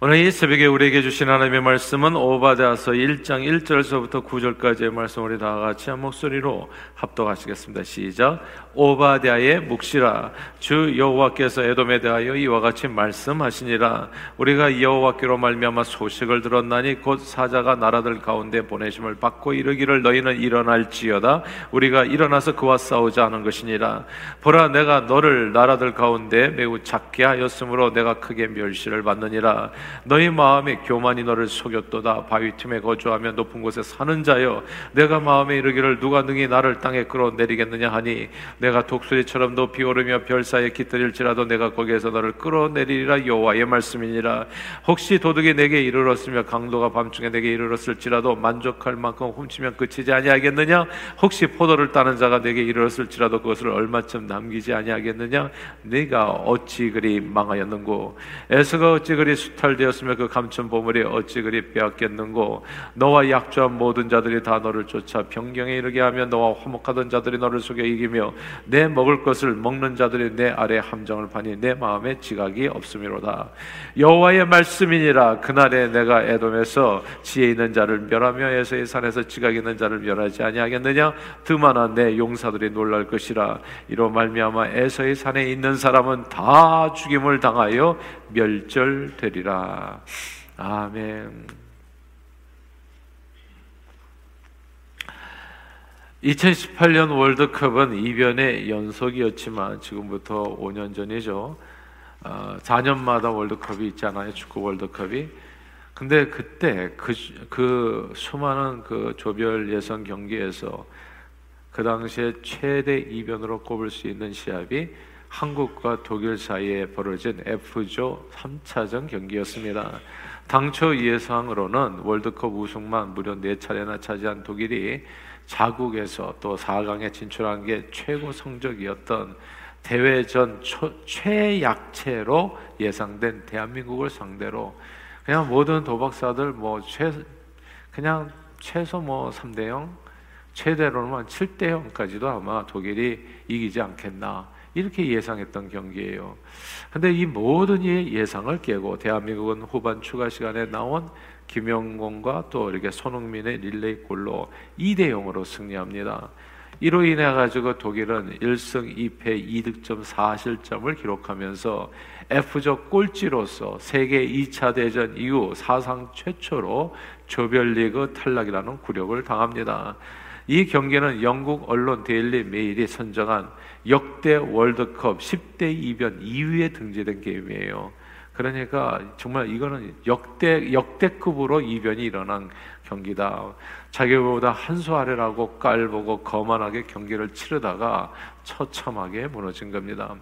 오늘 이 새벽에 우리에게 주신 하나님의 말씀은 오바댜서 1장 1절서부터 9절까지의 말씀 우리 다 같이 한 목소리로 합독하시겠습니다. 시작. 오바댜의 묵시라. 주 여호와께서 에돔에 대하여 이와 같이 말씀하시니라. 우리가 여호와께로 말미암아 소식을 들었나니 곧 사자가 나라들 가운데 보내심을 받고 이르기를 너희는 일어날지어다. 우리가 일어나서 그와 싸우자 하는 것이니라. 보라 내가 너를 나라들 가운데 매우 작게 하였으므로 내가 크게 멸시를 받느니라 너희 마음에 교만이 너를 속였도다. 바위 틈에 거주하며 높은 곳에 사는 자여 내가 마음에 이르기를 누가 능히 나를 땅에 끌어내리겠느냐 하니 내가 독수리처럼 높이 오르며 별 사이에 깃들일지라도 내가 거기에서 너를 끌어내리리라 여호와의 말씀이니라. 혹시 도둑이 내게 이르렀으며 강도가 밤중에 내게 이르렀을지라도 만족할 만큼 훔치면 그치지 아니하겠느냐? 혹시 포도를 따는 자가 내게 이르렀을지라도 그것을 얼마쯤 남기지 아니하겠느냐? 네가 어찌 그리 망하였는고? 에서가 어찌 그리 수탈 되었으며 그 감춘 보물이 어찌 그리 빼앗겼는고? 너와 약조한 모든 자들이 다 너를 쫓아 병경에 이르게 하며 너와 화목하던 자들이 너를 속여 이기며 내 먹을 것을 먹는 자들이 내 아래 함정을 파니 내 마음에 지각이 없음이로다. 여호와의 말씀이니라. 그날에 내가 에돔에서 지혜 있는 자를 멸하며 에서의 산에서 지각 있는 자를 멸하지 아니하겠느냐? 드만한 내 용사들이 놀랄 것이라. 이로 말미암아 에서의 산에 있는 사람은 다 죽임을 당하여 멸절되리라 아멘 2018년 월드컵은 이변의 연속이었지만 지금부터 5년 전이죠. 어, 4년마다 월드컵이 있잖아요. 축구 월드컵이. 근데 그때 그, 그 수많은 그 조별 예선 경기에서 그 당시에 최대 이변으로 꼽을 수 있는 시합이 한국과 독일 사이에 벌어진 F조 3차전 경기였습니다. 당초 예상으로는 월드컵 우승만 무려 4차례나 차지한 독일이 자국에서 또 4강에 진출한 게 최고 성적이었던 대회 전 최약체로 예상된 대한민국을 상대로 그냥 모든 도박사들 뭐 최, 그냥 최소 뭐 3대 0, 최대로는 7대 0까지도 아마 독일이 이기지 않겠나 이렇게 예상했던 경기예요. 근데 이 모든 예상을 깨고 대한민국은 후반 추가 시간에 나온 김영곤과 또 이렇게 손흥민의 릴레이 골로 2대 0으로 승리합니다. 이로 인해 가지고 독일은 1승 2패 2득점 4실점을 기록하면서 F조 꼴찌로서 세계 2차 대전 이후 사상 최초로 조별리그 탈락이라는 굴욕을 당합니다. 이 경기는 영국 언론 데일리 메일이 선정한 역대 월드컵 10대 이변 2위에 등재된 게임이에요. 그러니까 정말 이거는 역대 역대급으로 이변이 일어난 경기다. 자기보다 한 수 아래라고 깔보고 거만하게 경기를 치르다가 처참하게 무너진 겁니다.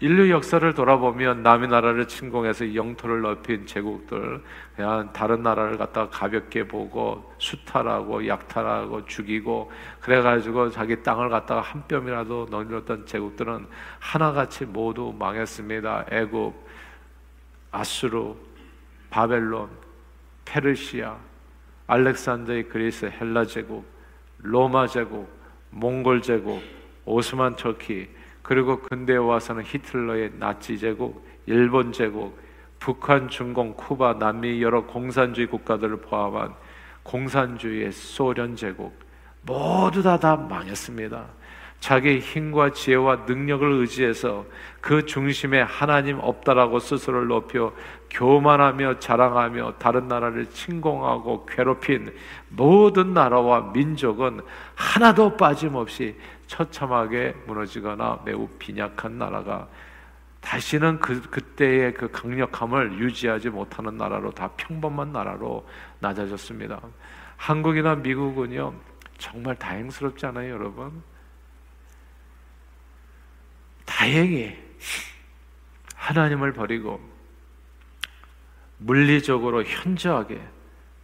인류 역사를 돌아보면 남의 나라를 침공해서 영토를 넓힌 제국들, 그냥 다른 나라를 갖다가 가볍게 보고 수탈하고 약탈하고 죽이고 그래가지고 자기 땅을 갖다가 한 뼘이라도 넘겼던 제국들은 하나같이 모두 망했습니다. 애굽, 아수르, 바벨론, 페르시아, 알렉산더의 그리스 헬라 제국, 로마 제국, 몽골 제국, 오스만 터키, 그리고 근대에 와서는 히틀러의 나치 제국, 일본 제국, 북한, 중공, 쿠바, 남미 여러 공산주의 국가들을 포함한 공산주의의 소련 제국 모두 다 다 망했습니다. 자기 힘과 지혜와 능력을 의지해서 그 중심에 하나님 없다라고 스스로를 높여 교만하며 자랑하며 다른 나라를 침공하고 괴롭힌 모든 나라와 민족은 하나도 빠짐없이 처참하게 무너지거나 매우 빈약한 나라가 다시는 그, 그때의 그 강력함을 유지하지 못하는 나라로 다 평범한 나라로 낮아졌습니다. 한국이나 미국은요, 정말 다행스럽지 않아요, 여러분? 다행히 하나님을 버리고 물리적으로 현저하게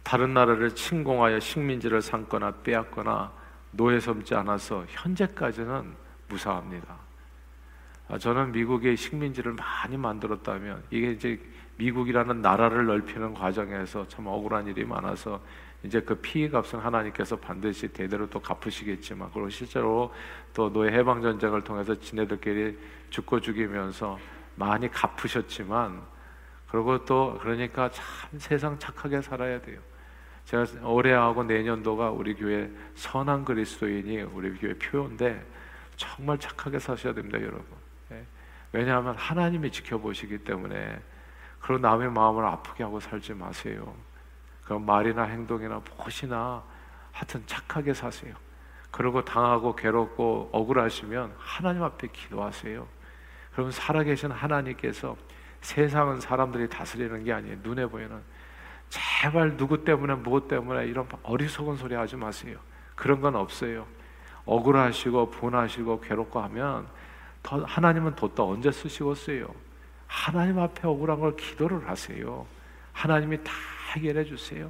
다른 나라를 침공하여 식민지를 삼거나 빼앗거나 노예 섬지 않아서 현재까지는 무사합니다. 아, 저는 미국의 식민지를 많이 만들었다면 이게 이제 미국이라는 나라를 넓히는 과정에서 참 억울한 일이 많아서 이제 그 피해 값은 하나님께서 반드시 대대로 또 갚으시겠지만 그리고 실제로 또 노예 해방 전쟁을 통해서 지네들끼리 죽고 죽이면서 많이 갚으셨지만 그리고 또 그러니까 참 세상 착하게 살아야 돼요. 제가 올해하고 내년도가 우리 교회 선한 그리스도인이 우리 교회 표인데 정말 착하게 사셔야 됩니다, 여러분. 예. 왜냐하면 하나님이 지켜보시기 때문에 그런 남의 마음을 아프게 하고 살지 마세요. 그 말이나 행동이나 무엇이나 하여튼 착하게 사세요. 그리고 당하고 괴롭고 억울하시면 하나님 앞에 기도하세요. 그러면 살아계신 하나님께서 세상은 사람들이 다스리는 게 아니에요. 눈에 보이는 제발 누구 때문에 무엇 때문에 이런 어리석은 소리 하지 마세요. 그런 건 없어요. 억울하시고 분하시고 괴롭고 하면 더 하나님은 돛도 언제 쓰시겠어요? 하나님 앞에 억울한 걸 기도를 하세요. 하나님이 다 해결해 주세요.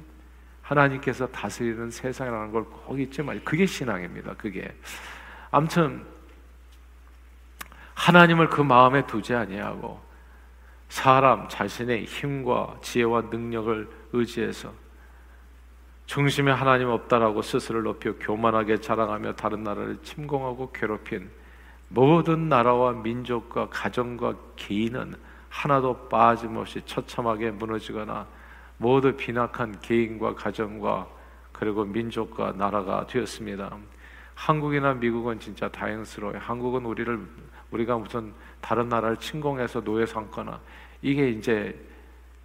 하나님께서 다스리는 세상이라는 걸꼭 잊지 말. 그게 신앙입니다. 그게. 아무튼 하나님을 그 마음에 두지 아니하고 사람 자신의 힘과 지혜와 능력을 의지해서 중심에 하나님 없다라고 스스로를 높여 교만하게 자랑하며 다른 나라를 침공하고 괴롭힌 모든 나라와 민족과 가정과 개인은 하나도 빠짐없이 처참하게 무너지거나 모두 빈악한 개인과 가정과 그리고 민족과 나라가 되었습니다. 한국이나 미국은 진짜 다행스러워요. 한국은 우리를 우리가 무슨 다른 나라를 침공해서 노예 삼거나 이게 이제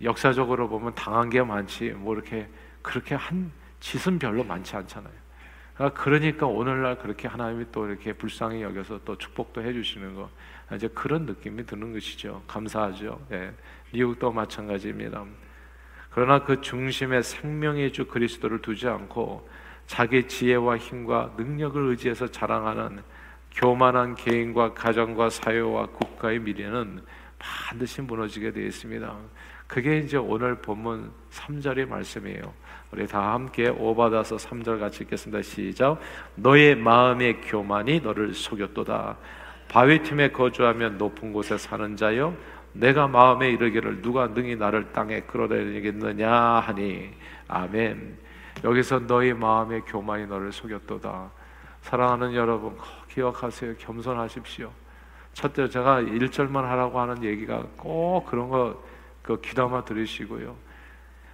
역사적으로 보면 당한 게 많지 뭐 이렇게 그렇게 한 짓은 별로 많지 않잖아요. 그러니까, 그러니까 오늘날 그렇게 하나님이 또 이렇게 불쌍히 여겨서 또 축복도 해주시는 거 이제 그런 느낌이 드는 것이죠. 감사하죠. 예. 미국도 마찬가지입니다. 그러나 그 중심에 생명의 주 그리스도를 두지 않고 자기 지혜와 힘과 능력을 의지해서 자랑하는 교만한 개인과 가정과 사회와 국가의 미래는 반드시 무너지게 되어 있습니다. 그게 이제 오늘 본문 3절의 말씀이에요. 우리 다 함께 오받아서 3절 같이 읽겠습니다. 시작. 너의 마음의 교만이 너를 속였도다. 바위 틈에 거주하며 높은 곳에 사는 자여 내가 마음에 이르기를 누가 능히 나를 땅에 끌어내리겠느냐 하니 아멘. 여기서 너희 마음의 교만이 너를 속였도다. 사랑하는 여러분 기억하세요. 겸손하십시오. 첫째 제가 1절만 하라고 하는 얘기가 꼭 그런 거 그 귀담아 들으시고요.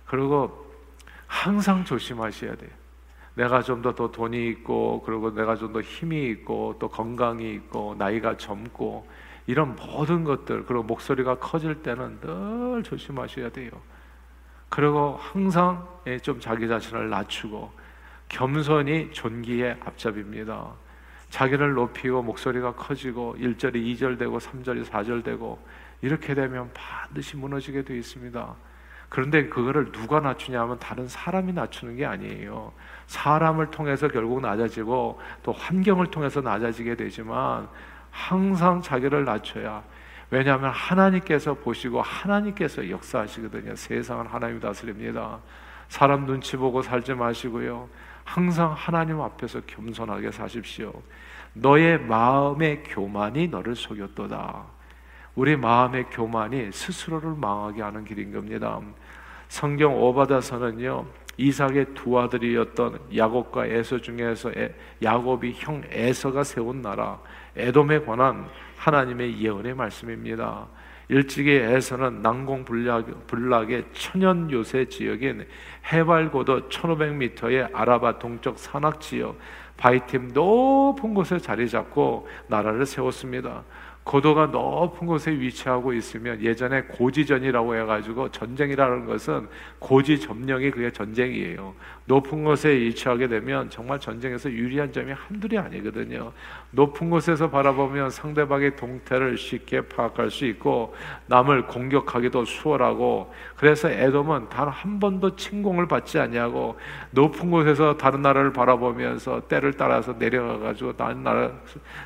그리고 항상 조심하셔야 돼요. 내가 좀 더 더 돈이 있고 그리고 내가 좀 더 힘이 있고 또 건강이 있고 나이가 젊고 이런 모든 것들 그리고 목소리가 커질 때는 늘 조심하셔야 돼요. 그리고 항상 예, 좀 자기 자신을 낮추고 겸손이 존귀의 앞잡입니다. 자기를 높이고 목소리가 커지고 1절이 2절 되고 3절이 4절 되고 이렇게 되면 반드시 무너지게 되어 있습니다. 그런데 그거를 누가 낮추냐면 다른 사람이 낮추는 게 아니에요. 사람을 통해서 결국 낮아지고 또 환경을 통해서 낮아지게 되지만 항상 자기를 낮춰야 왜냐하면 하나님께서 보시고 하나님께서 역사하시거든요. 세상은 하나님이 다스립니다. 사람 눈치 보고 살지 마시고요. 항상 하나님 앞에서 겸손하게 사십시오. 너의 마음의 교만이 너를 속였도다. 우리 마음의 교만이 스스로를 망하게 하는 길인 겁니다. 성경 오바다서는요. 이삭의 두 아들이었던 야곱과 에서 중에서 야곱이 형 에서가 세운 나라 에돔에 관한 하나님의 예언의 말씀입니다. 일찍이 에서는 난공불락, 의 천연 요새 지역인 해발 고도 1500m의 아라바 동쪽 산악 지역 바이팀 높은 곳에 자리 잡고 나라를 세웠습니다. 고도가 높은 곳에 위치하고 있으면 예전에 고지전이라고 해가지고 전쟁이라는 것은 고지 점령이 그게 전쟁이에요. 높은 곳에 위치하게 되면 정말 전쟁에서 유리한 점이 한둘이 아니거든요. 높은 곳에서 바라보면 상대방의 동태를 쉽게 파악할 수 있고 남을 공격하기도 수월하고 그래서 에돔은 단 한 번도 침공을 받지 않냐고 높은 곳에서 다른 나라를 바라보면서 때를 따라서 내려가 가지고 다른 나라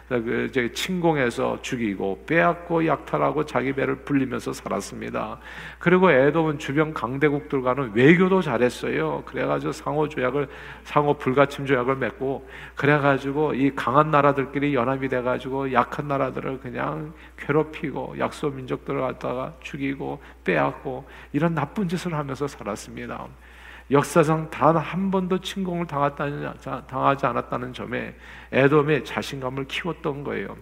그 침공해서 죽이고 빼앗고 약탈하고 자기 배를 불리면서 살았습니다. 그리고 에돔은 주변 강대국들과는 외교도 잘했어요. 그래 가지고 상호 조약을 상호 불가침 조약을 맺고 그래가지고 이 강한 나라들끼리 연합이 돼가지고 약한 나라들을 그냥 괴롭히고 약소 민족들을 갖다가 죽이고 빼앗고 이런 나쁜 짓을 하면서 살았습니다. 역사상 단 한 번도 침공을 당하지 않았다는 점에 에돔의 자신감을 키웠던 거예요.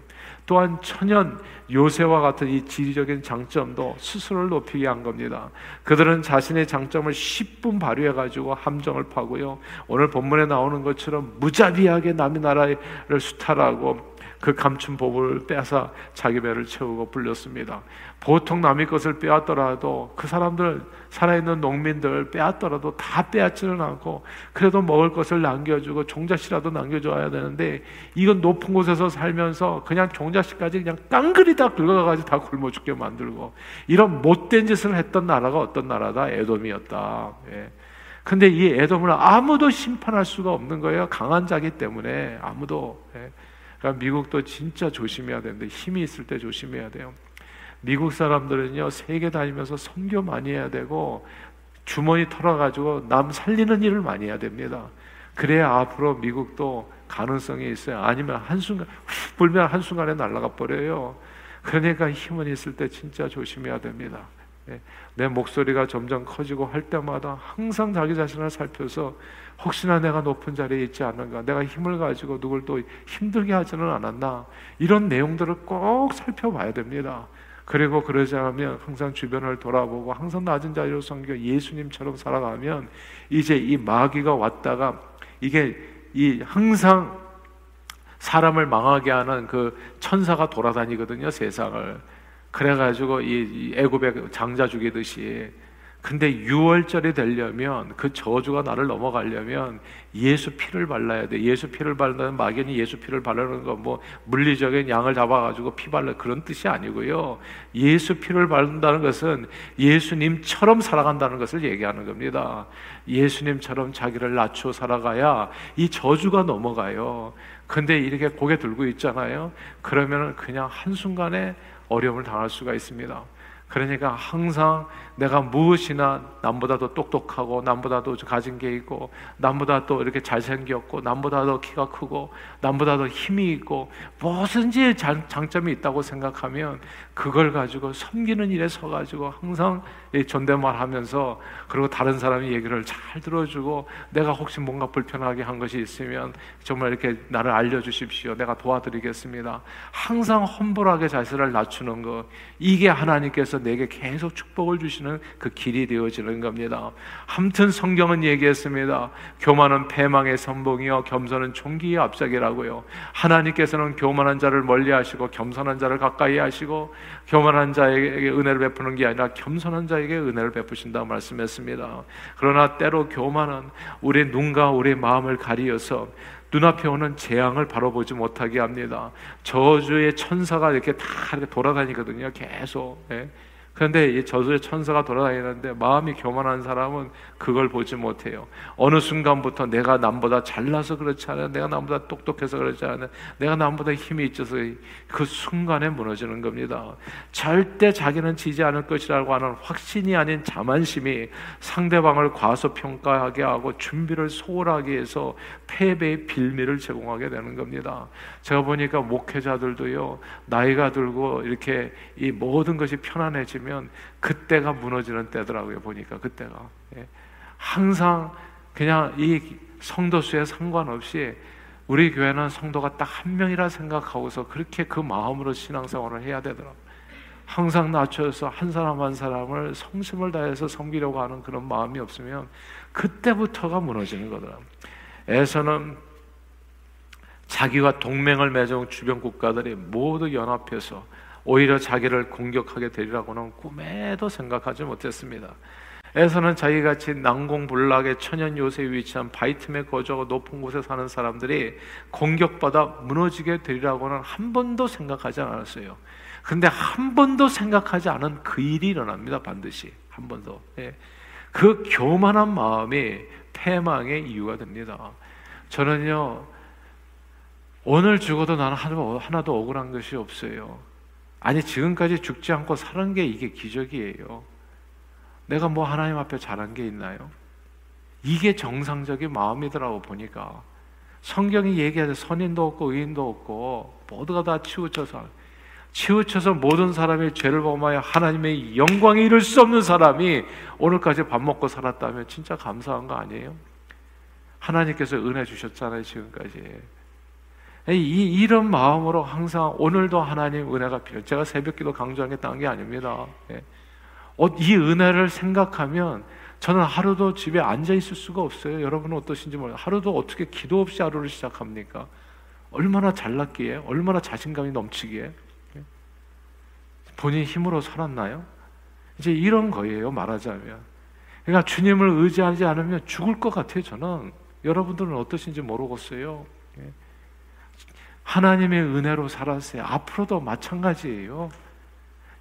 또한 천연 요새와 같은 이 지리적인 장점도 스스로를 높이게 한 겁니다. 그들은 자신의 장점을 10분 발휘해 가지고 함정을 파고요. 오늘 본문에 나오는 것처럼 무자비하게 남의 나라를 수탈하고 그 감춘 복을 빼앗아 자기 배를 채우고 불렸습니다. 보통 남의 것을 빼앗더라도 그 사람들 살아있는 농민들 빼앗더라도 다 빼앗지는 않고 그래도 먹을 것을 남겨주고 종자씨라도 남겨줘야 되는데 이건 높은 곳에서 살면서 그냥 종자씨까지 그냥 깡그리 다 긁어가지고 다 굶어 죽게 만들고 이런 못된 짓을 했던 나라가 어떤 나라다? 에돔이었다. 예. 근데 이 에돔을 아무도 심판할 수가 없는 거예요. 강한 자기 때문에 아무도. 예. 그러니까 미국도 진짜 조심해야 되는데 힘이 있을 때 조심해야 돼요. 미국 사람들은요 세계 다니면서 선교 많이 해야 되고 주머니 털어가지고 남 살리는 일을 많이 해야 됩니다. 그래야 앞으로 미국도 가능성이 있어요. 아니면 한순간 훅 불면 한순간에 날아가 버려요. 그러니까 힘은 있을 때 진짜 조심해야 됩니다. 예. 내 목소리가 점점 커지고 할 때마다 항상 자기 자신을 살펴서 혹시나 내가 높은 자리에 있지 않는가, 내가 힘을 가지고 누굴 또 힘들게 하지는 않았나, 이런 내용들을 꼭 살펴봐야 됩니다. 그리고 그러지 않으면 항상 주변을 돌아보고 항상 낮은 자리로 섬겨 예수님처럼 살아가면 이제 이 마귀가 왔다가 이게 이 항상 사람을 망하게 하는 그 천사가 돌아다니거든요, 세상을. 그래가지고 이 애굽의 장자 죽이듯이 근데 6월절이 되려면 그 저주가 나를 넘어가려면 예수 피를 발라야 돼. 예수 피를 바르는 막연히 예수 피를 바르는 거뭐 물리적인 양을 잡아가지고 피 발라 그런 뜻이 아니고요. 예수 피를 바른다는 것은 예수님처럼 살아간다는 것을 얘기하는 겁니다. 예수님처럼 자기를 낮추어 살아가야 이 저주가 넘어가요. 근데 이렇게 고개 들고 있잖아요. 그러면 그냥 한순간에 어려움을 당할 수가 있습니다. 그러니까 항상 내가 무엇이나 남보다 도 똑똑하고 남보다 도 가진 게 있고 남보다 또 이렇게 잘생겼고 남보다 도 키가 크고 남보다 도 힘이 있고 무엇인지 장, 장점이 있다고 생각하면 그걸 가지고 섬기는 일에 서가지고 항상 존댓말 하면서 그리고 다른 사람이 얘기를 잘 들어주고 내가 혹시 뭔가 불편하게 한 것이 있으면 정말 이렇게 나를 알려주십시오. 내가 도와드리겠습니다. 항상 험불하게 자신을 낮추는 것 이게 하나님께서 내게 계속 축복을 주시는 그 길이 되어지는 겁니다. 함튼 성경은 얘기했습니다. 교만은 패망의 선봉이요 겸손은 총기의 앞사기라고요. 하나님께서는 교만한 자를 멀리하시고 겸손한 자를 가까이 하시고 교만한 자에게 은혜를 베푸는 게 아니라 겸손한 자에게 은혜를 베푸신다 말씀했습니다. 그러나 때로 교만은 우리 눈과 우리 마음을 가리어서 눈앞에 오는 재앙을 바로 보지 못하게 합니다. 저주의 천사가 이렇게 다 이렇게 돌아다니거든요. 계속. 예. 그런데 이 저주의 천사가 돌아다니는데 마음이 교만한 사람은 그걸 보지 못해요. 어느 순간부터 내가 남보다 잘나서 그렇지 않아, 내가 남보다 똑똑해서 그렇지 않아, 내가 남보다 힘이 있어서 그 순간에 무너지는 겁니다. 절대 자기는 지지 않을 것이라고 하는 확신이 아닌 자만심이 상대방을 과소평가하게 하고 준비를 소홀하게 해서 패배의 빌미를 제공하게 되는 겁니다. 제가 보니까 목회자들도요, 나이가 들고 이렇게 이 모든 것이 편안해지면 그때가 무너지는 때더라고요, 보니까 그때가. 예. 항상 그냥 이 성도 수에 상관없이 우리 교회는 성도가 딱 한 명이라 생각하고서 그렇게 그 마음으로 신앙생활을 해야 되더라고요. 항상 낮춰서 한 사람 한 사람을 성심을 다해서 섬기려고 하는 그런 마음이 없으면 그때부터가 무너지는 거더라고요. 에서는 자기와 동맹을 맺은 주변 국가들이 모두 연합해서 오히려 자기를 공격하게 되리라고는 꿈에도 생각하지 못했습니다. 에서는 자기같이 난공불락의 천연 요새에 위치한 바이틈에 거주하고 높은 곳에 사는 사람들이 공격받아 무너지게 되리라고는 한 번도 생각하지 않았어요. 근데 한 번도 생각하지 않은 그 일이 일어납니다. 반드시 한 번도. 예. 그 교만한 마음이 패망의 이유가 됩니다. 저는요 오늘 죽어도 나는 하나도 억울한 것이 없어요. 아니 지금까지 죽지 않고 사는 게 이게 기적이에요. 내가 뭐 하나님 앞에 잘한 게 있나요? 이게 정상적인 마음이더라고 보니까 성경이 얘기하는 선인도 없고 의인도 없고 모두가 다 치우쳐서 치우쳐서 모든 사람의 죄를 범하여 하나님의 영광에 이를 수 없는 사람이 오늘까지 밥 먹고 살았다면 진짜 감사한 거 아니에요? 하나님께서 은혜 주셨잖아요, 지금까지. 이, 이런 마음으로 항상 오늘도 하나님 은혜가 필요. 제가 새벽 기도 강조하겠다는 게 아닙니다. 예. 어, 이 은혜를 생각하면 저는 하루도 집에 앉아 있을 수가 없어요. 여러분은 어떠신지 몰라요. 하루도 어떻게 기도 없이 하루를 시작합니까? 얼마나 잘났기에, 얼마나 자신감이 넘치기에. 본인 힘으로 살았나요? 이제 이런 거예요, 말하자면. 그러니까 주님을 의지하지 않으면 죽을 것 같아요, 저는. 여러분들은 어떠신지 모르겠어요. 예. 하나님의 은혜로 살았어요. 앞으로도 마찬가지예요.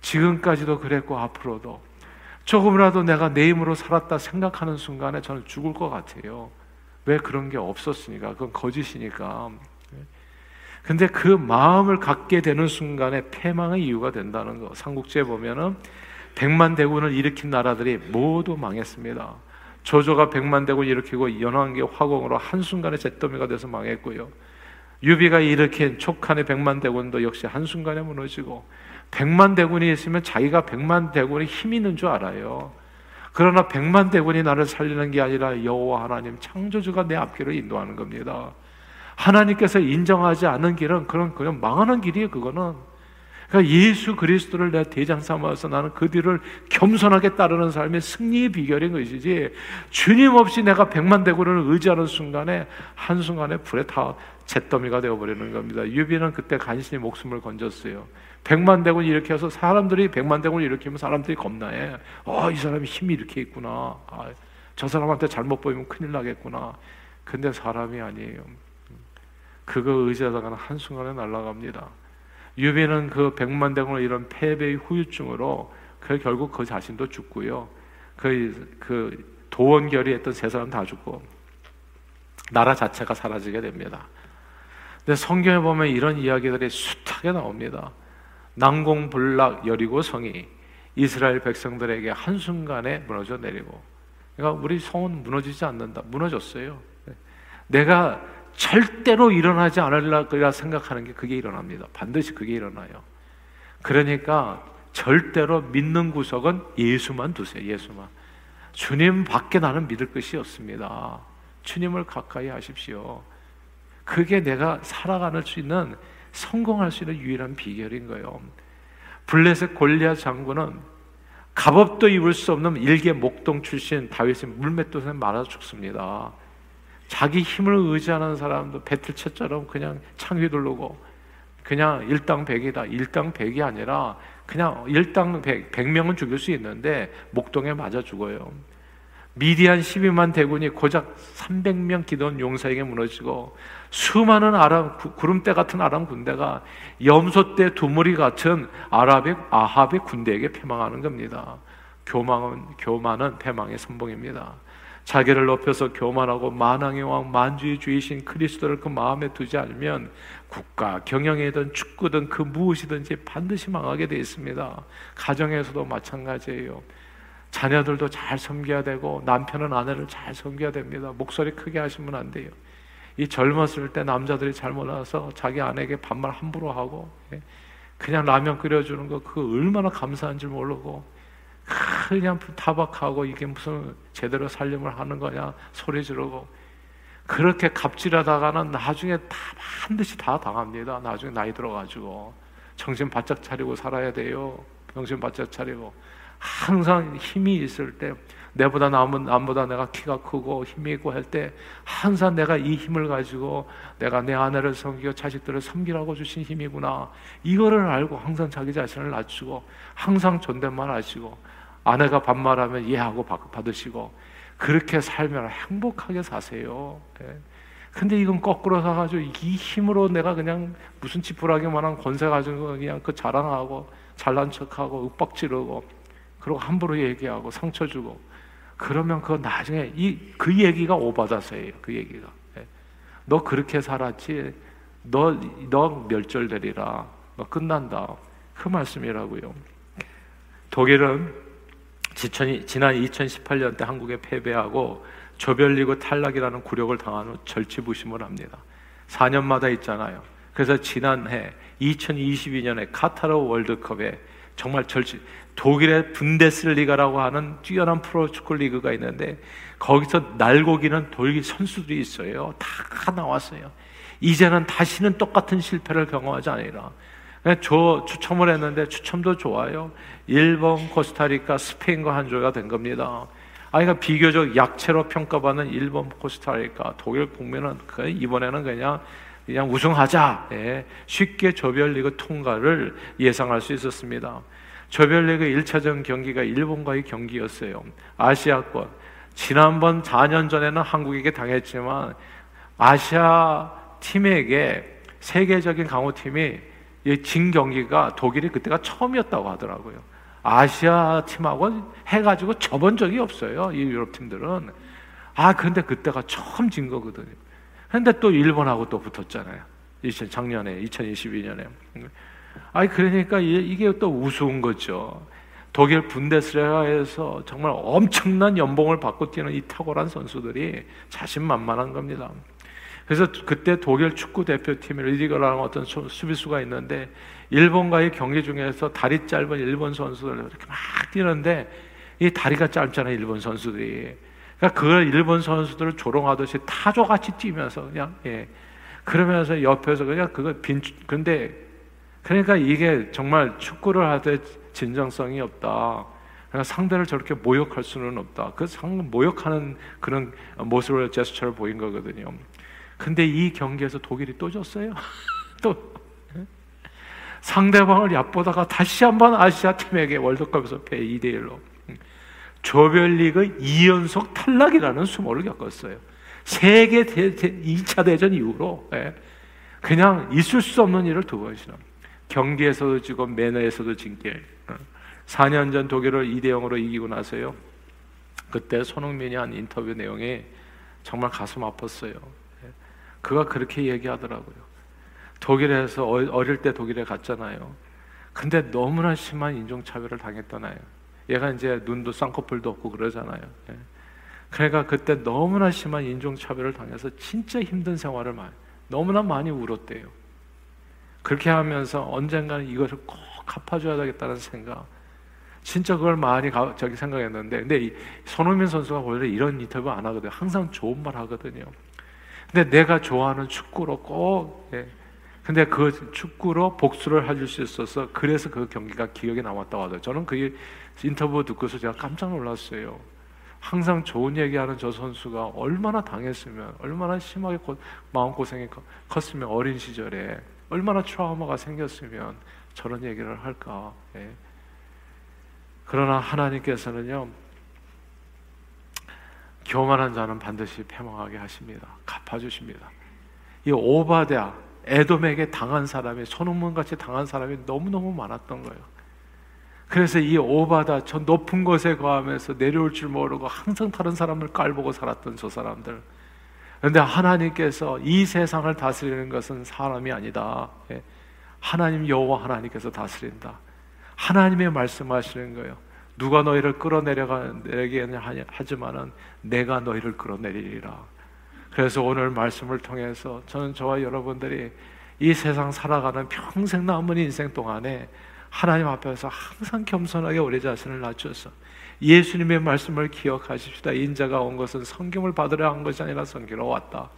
지금까지도 그랬고, 앞으로도. 조금이라도 내가 내 힘으로 살았다 생각하는 순간에 저는 죽을 것 같아요. 왜 그런 게 없었으니까. 그건 거짓이니까. 근데 그 마음을 갖게 되는 순간에 패망의 이유가 된다는 거. 삼국지에 보면은 백만 대군을 일으킨 나라들이 모두 망했습니다. 조조가 백만 대군 일으키고 연왕기 화공으로 한순간에 잿더미가 돼서 망했고요. 유비가 일으킨 촉한의 백만 대군도 역시 한순간에 무너지고 백만 대군이 있으면 자기가 백만 대군이 힘 있는 줄 알아요. 그러나 백만 대군이 나를 살리는 게 아니라 여호와 하나님 창조주가 내 앞길을 인도하는 겁니다. 하나님께서 인정하지 않는 길은 그런 그냥 망하는 길이에요. 그거는 그러니까 예수 그리스도를 내 대장 삼아서 나는 그 뒤를 겸손하게 따르는 삶의 승리의 비결인 것이지 주님 없이 내가 백만 대군을 의지하는 순간에 한 순간에 불에 다 잿더미가 되어버리는 겁니다. 유비는 그때 간신히 목숨을 건졌어요. 백만 대군 일으켜서 사람들이 백만 대군을 일으키면 사람들이 겁나해. 어, 이 사람이 힘이 이렇게 있구나. 아, 저 사람한테 잘못 보이면 큰일 나겠구나. 근데 사람이 아니에요. 그거 의지하다가는 한순간에 날아갑니다. 유비는 그 백만 대군을 이런 패배의 후유증으로 그 결국 그 자신도 죽고요. 그, 그 도원결의 했던 세 사람 다 죽고 나라 자체가 사라지게 됩니다. 근데 성경에 보면 이런 이야기들이 숱하게 나옵니다. 난공불락 여리고 성이 이스라엘 백성들에게 한순간에 무너져 내리고 그러니까 우리 성은 무너지지 않는다. 무너졌어요. 내가 절대로 일어나지 않으려 고 생각하는 게 그게 일어납니다. 반드시 그게 일어나요. 그러니까 절대로 믿는 구석은 예수만 두세요. 예수만. 주님 밖에 나는 믿을 것이 없습니다. 주님을 가까이 하십시오. 그게 내가 살아가는 수 있는 성공할 수 있는 유일한 비결인 거예요. 블레셋 골리앗 장군은 갑업도 입을 수 없는 일개 목동 출신 다윗의 물맷돌에 말아 죽습니다. 자기 힘을 의지하는 사람도 배틀채처럼 그냥 창 휘두르고 그냥 일당백이다. 일당백이 아니라 그냥 일당백, 백명은 죽일 수 있는데 목동에 맞아 죽어요. 미디안 12만 대군이 고작 300명 기도원 용사에게 무너지고 수많은 아람 구름대 같은 아람 군대가 염소대 두머리 같은 아랍의 아합의 군대에게 패망하는 겁니다. 교만은 교만은 패망의 선봉입니다. 자기를 높여서 교만하고 만왕의 왕 만주의 주이신 그리스도를 그 마음에 두지 않으면 국가 경영이든 축구든 그 무엇이든지 반드시 망하게 되어 있습니다. 가정에서도 마찬가지예요. 자녀들도 잘 섬겨야 되고 남편은 아내를 잘 섬겨야 됩니다. 목소리 크게 하시면 안 돼요. 이 젊었을 때 남자들이 잘못 와서 자기 아내에게 반말 함부로 하고 예, 그냥 라면 끓여주는 거 그거 얼마나 감사한 줄 모르고 그냥 타박하고 이게 무슨 제대로 살림을 하는 거냐 소리 지르고 그렇게 갑질하다가는 나중에 다 반드시 다 당합니다. 나중에 나이 들어가지고 정신 바짝 차리고 살아야 돼요. 정신 바짝 차리고 항상 힘이 있을 때 내보다 남은 남보다 내가 키가 크고 힘이 있고 할 때 항상 내가 이 힘을 가지고 내가 내 아내를 섬기고 자식들을 섬기라고 주신 힘이구나 이거를 알고 항상 자기 자신을 낮추고 항상 존댓말 하시고 아내가 반말하면 이해하고 받으시고 그렇게 살면 행복하게 사세요. 네. 근데 이건 거꾸로 사가지고 이 힘으로 내가 그냥 무슨 지푸라기만한 권세 가지고 그냥 그 자랑하고 잘난 척하고 윽박 지르고 그리고 함부로 얘기하고 상처 주고 그러면 그 나중에 이 그 얘기가 오바다서예요. 그 얘기가. 네. 너 그렇게 살았지. 너 너 멸절되리라. 너 끝난다. 그 말씀이라고요. 독일은 지난 2018년 때 한국에 패배하고 조별리그 탈락이라는 굴욕을 당한 후 절치부심을 합니다. 4년마다 있잖아요. 그래서 지난해 2022년에 카타르 월드컵에 정말 절치 독일의 분데스리가라고 하는 뛰어난 프로축구 리그가 있는데 거기서 날고기는 독일 선수들이 있어요. 다 나왔어요. 이제는 다시는 똑같은 실패를 경험하지 않으라. 저 추첨을 했는데 추첨도 좋아요. 일본, 코스타리카, 스페인과 한 조가 된 겁니다. 아이가 비교적 약체로 평가받는 일본, 코스타리카, 독일 국민은 이번에는 그냥 그냥 우승하자. 예, 쉽게 조별리그 통과를 예상할 수 있었습니다. 조별리그 1차전 경기가 일본과의 경기였어요. 아시아권. 지난번 4년 전에는 한국에게 당했지만 아시아 팀에게 세계적인 강호팀이 진 경기가 독일이 그때가 처음이었다고 하더라고요. 아시아 팀하고 해가지고 접은 적이 없어요. 이 유럽 팀들은. 아, 근데 그때가 처음 진 거거든요. 근데 또 일본하고 또 붙었잖아요. 작년에, 2022년에. 아니, 그러니까 이게 또 우스운 거죠. 독일 분데스리가에서 정말 엄청난 연봉을 받고 뛰는 이 탁월한 선수들이 자신만만한 겁니다. 그래서 그때 독일 축구 대표팀 리디거라는 어떤 수비수가 있는데 일본과의 경기 중에서 다리 짧은 일본 선수들 이렇게 막 뛰는데 이 다리가 짧잖아요 일본 선수들이. 그러니까 그걸 일본 선수들을 조롱하듯이 타조같이 뛰면서 그냥 예. 그러면서 옆에서 그냥 그거 빈 근데 그러니까 이게 정말 축구를 하되 진정성이 없다. 그러니까 상대를 저렇게 모욕할 수는 없다. 그 상 모욕하는 그런 모습을 제스처를 보인 거거든요. 근데 이 경기에서 독일이 또 졌어요. 또 상대방을 얕보다가 다시 한번 아시아 팀에게 월드컵에서 패 2대 1로 조별리그 2연속 탈락이라는 수모를 겪었어요. 세계 대, 대, 2차 대전 이후로 예. 그냥 있을 수 없는 일을 두 번이나 경기에서도 지고 매너에서도 진게 4년 전 독일을 2대 0으로 이기고 나서요. 그때 손흥민이 한 인터뷰 내용이 정말 가슴 아팠어요. 예. 그가 그렇게 얘기하더라고요. 독일에서 어릴 때 독일에 갔잖아요. 근데 너무나 심한 인종차별을 당했잖아요. 얘가 이제 눈도 쌍꺼풀도 없고 그러잖아요. 예. 그러니까 그때 너무나 심한 인종차별을 당해서 진짜 힘든 생활을 많이, 너무나 많이 울었대요. 그렇게 하면서 언젠가는 이것을 꼭 갚아줘야 되겠다는 생각. 진짜 그걸 많이 가, 저기 생각했는데, 근데 이 손흥민 선수가 원래 이런 인터뷰 안 하거든요. 항상 좋은 말 하거든요. 근데 내가 좋아하는 축구로 꼭 예, 근데 그 축구로 복수를 해줄 수 있어서 그래서 그 경기가 기억에 남았다고 하더라고요. 저는 그 인터뷰 듣고서 제가 깜짝 놀랐어요. 항상 좋은 얘기하는 저 선수가 얼마나 당했으면, 얼마나 심하게 고, 마음고생이 컸으면 어린 시절에 얼마나 트라우마가 생겼으면 저런 얘기를 할까. 예. 그러나 하나님께서는요, 교만한 자는 반드시 패망하게 하십니다. 갚아주십니다. 이 오바댜, 에돔에게 당한 사람이 손흥민 같이 당한 사람이 너무너무 많았던 거예요. 그래서 이 오바다 저 높은 곳에 거하면서 내려올 줄 모르고 항상 다른 사람을 깔보고 살았던 저 사람들. 그런데 하나님께서 이 세상을 다스리는 것은 사람이 아니다. 예. 하나님 여호와 하나님께서 다스린다. 하나님의 말씀하시는 거예요. 누가 너희를 끌어내려가게 하지만은 내가 너희를 끌어내리리라. 그래서 오늘 말씀을 통해서 저는 저와 여러분들이 이 세상 살아가는 평생 남은 인생 동안에 하나님 앞에서 항상 겸손하게 우리 자신을 낮춰서 예수님의 말씀을 기억하십시다. 인자가 온 것은 성경을 받으려 한 것이 아니라 성기로 왔다.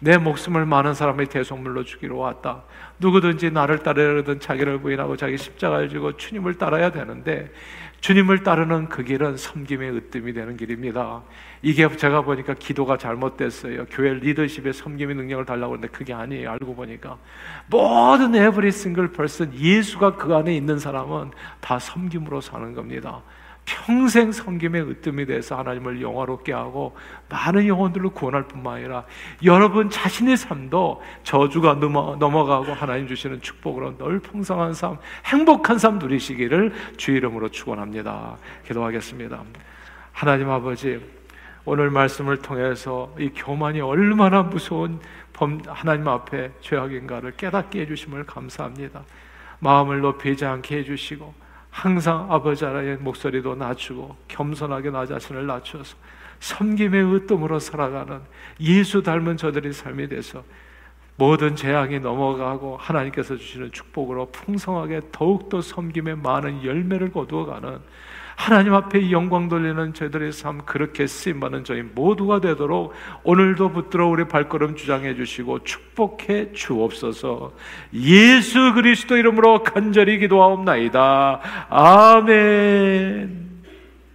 내 목숨을 많은 사람의 대속물로 주기로 왔다. 누구든지 나를 따르려든 자기를 부인하고 자기 십자가를 지고 주님을 따라야 되는데 주님을 따르는 그 길은 섬김의 으뜸이 되는 길입니다. 이게 제가 보니까 기도가 잘못됐어요. 교회 리더십에 섬김의 능력을 달라고 하는데 그게 아니에요. 알고 보니까 모든 every single person 예수가 그 안에 있는 사람은 다 섬김으로 사는 겁니다. 평생 섬김의 으뜸이 돼서 하나님을 영화롭게 하고 많은 영혼들을 구원할 뿐만 아니라 여러분 자신의 삶도 저주가 넘어, 넘어가고 하나님 주시는 축복으로 늘 풍성한 삶, 행복한 삶 누리시기를 주 이름으로 축원합니다. 기도하겠습니다. 하나님 아버지 오늘 말씀을 통해서 이 교만이 얼마나 무서운 범, 하나님 앞에 죄악인가를 깨닫게 해주심을 감사합니다. 마음을 높이지 않게 해주시고 항상 아버지 하나의 목소리도 낮추고 겸손하게 나 자신을 낮춰서 섬김의 으뜸으로 살아가는 예수 닮은 저들의 삶이 돼서 모든 재앙이 넘어가고 하나님께서 주시는 축복으로 풍성하게 더욱더 섬김에 많은 열매를 거두어가는 하나님 앞에 영광 돌리는 저희들의 삶 그렇게 쓰임받는 저희 모두가 되도록 오늘도 붙들어 우리 발걸음 주장해 주시고 축복해 주옵소서. 예수 그리스도 이름으로 간절히 기도하옵나이다. 아멘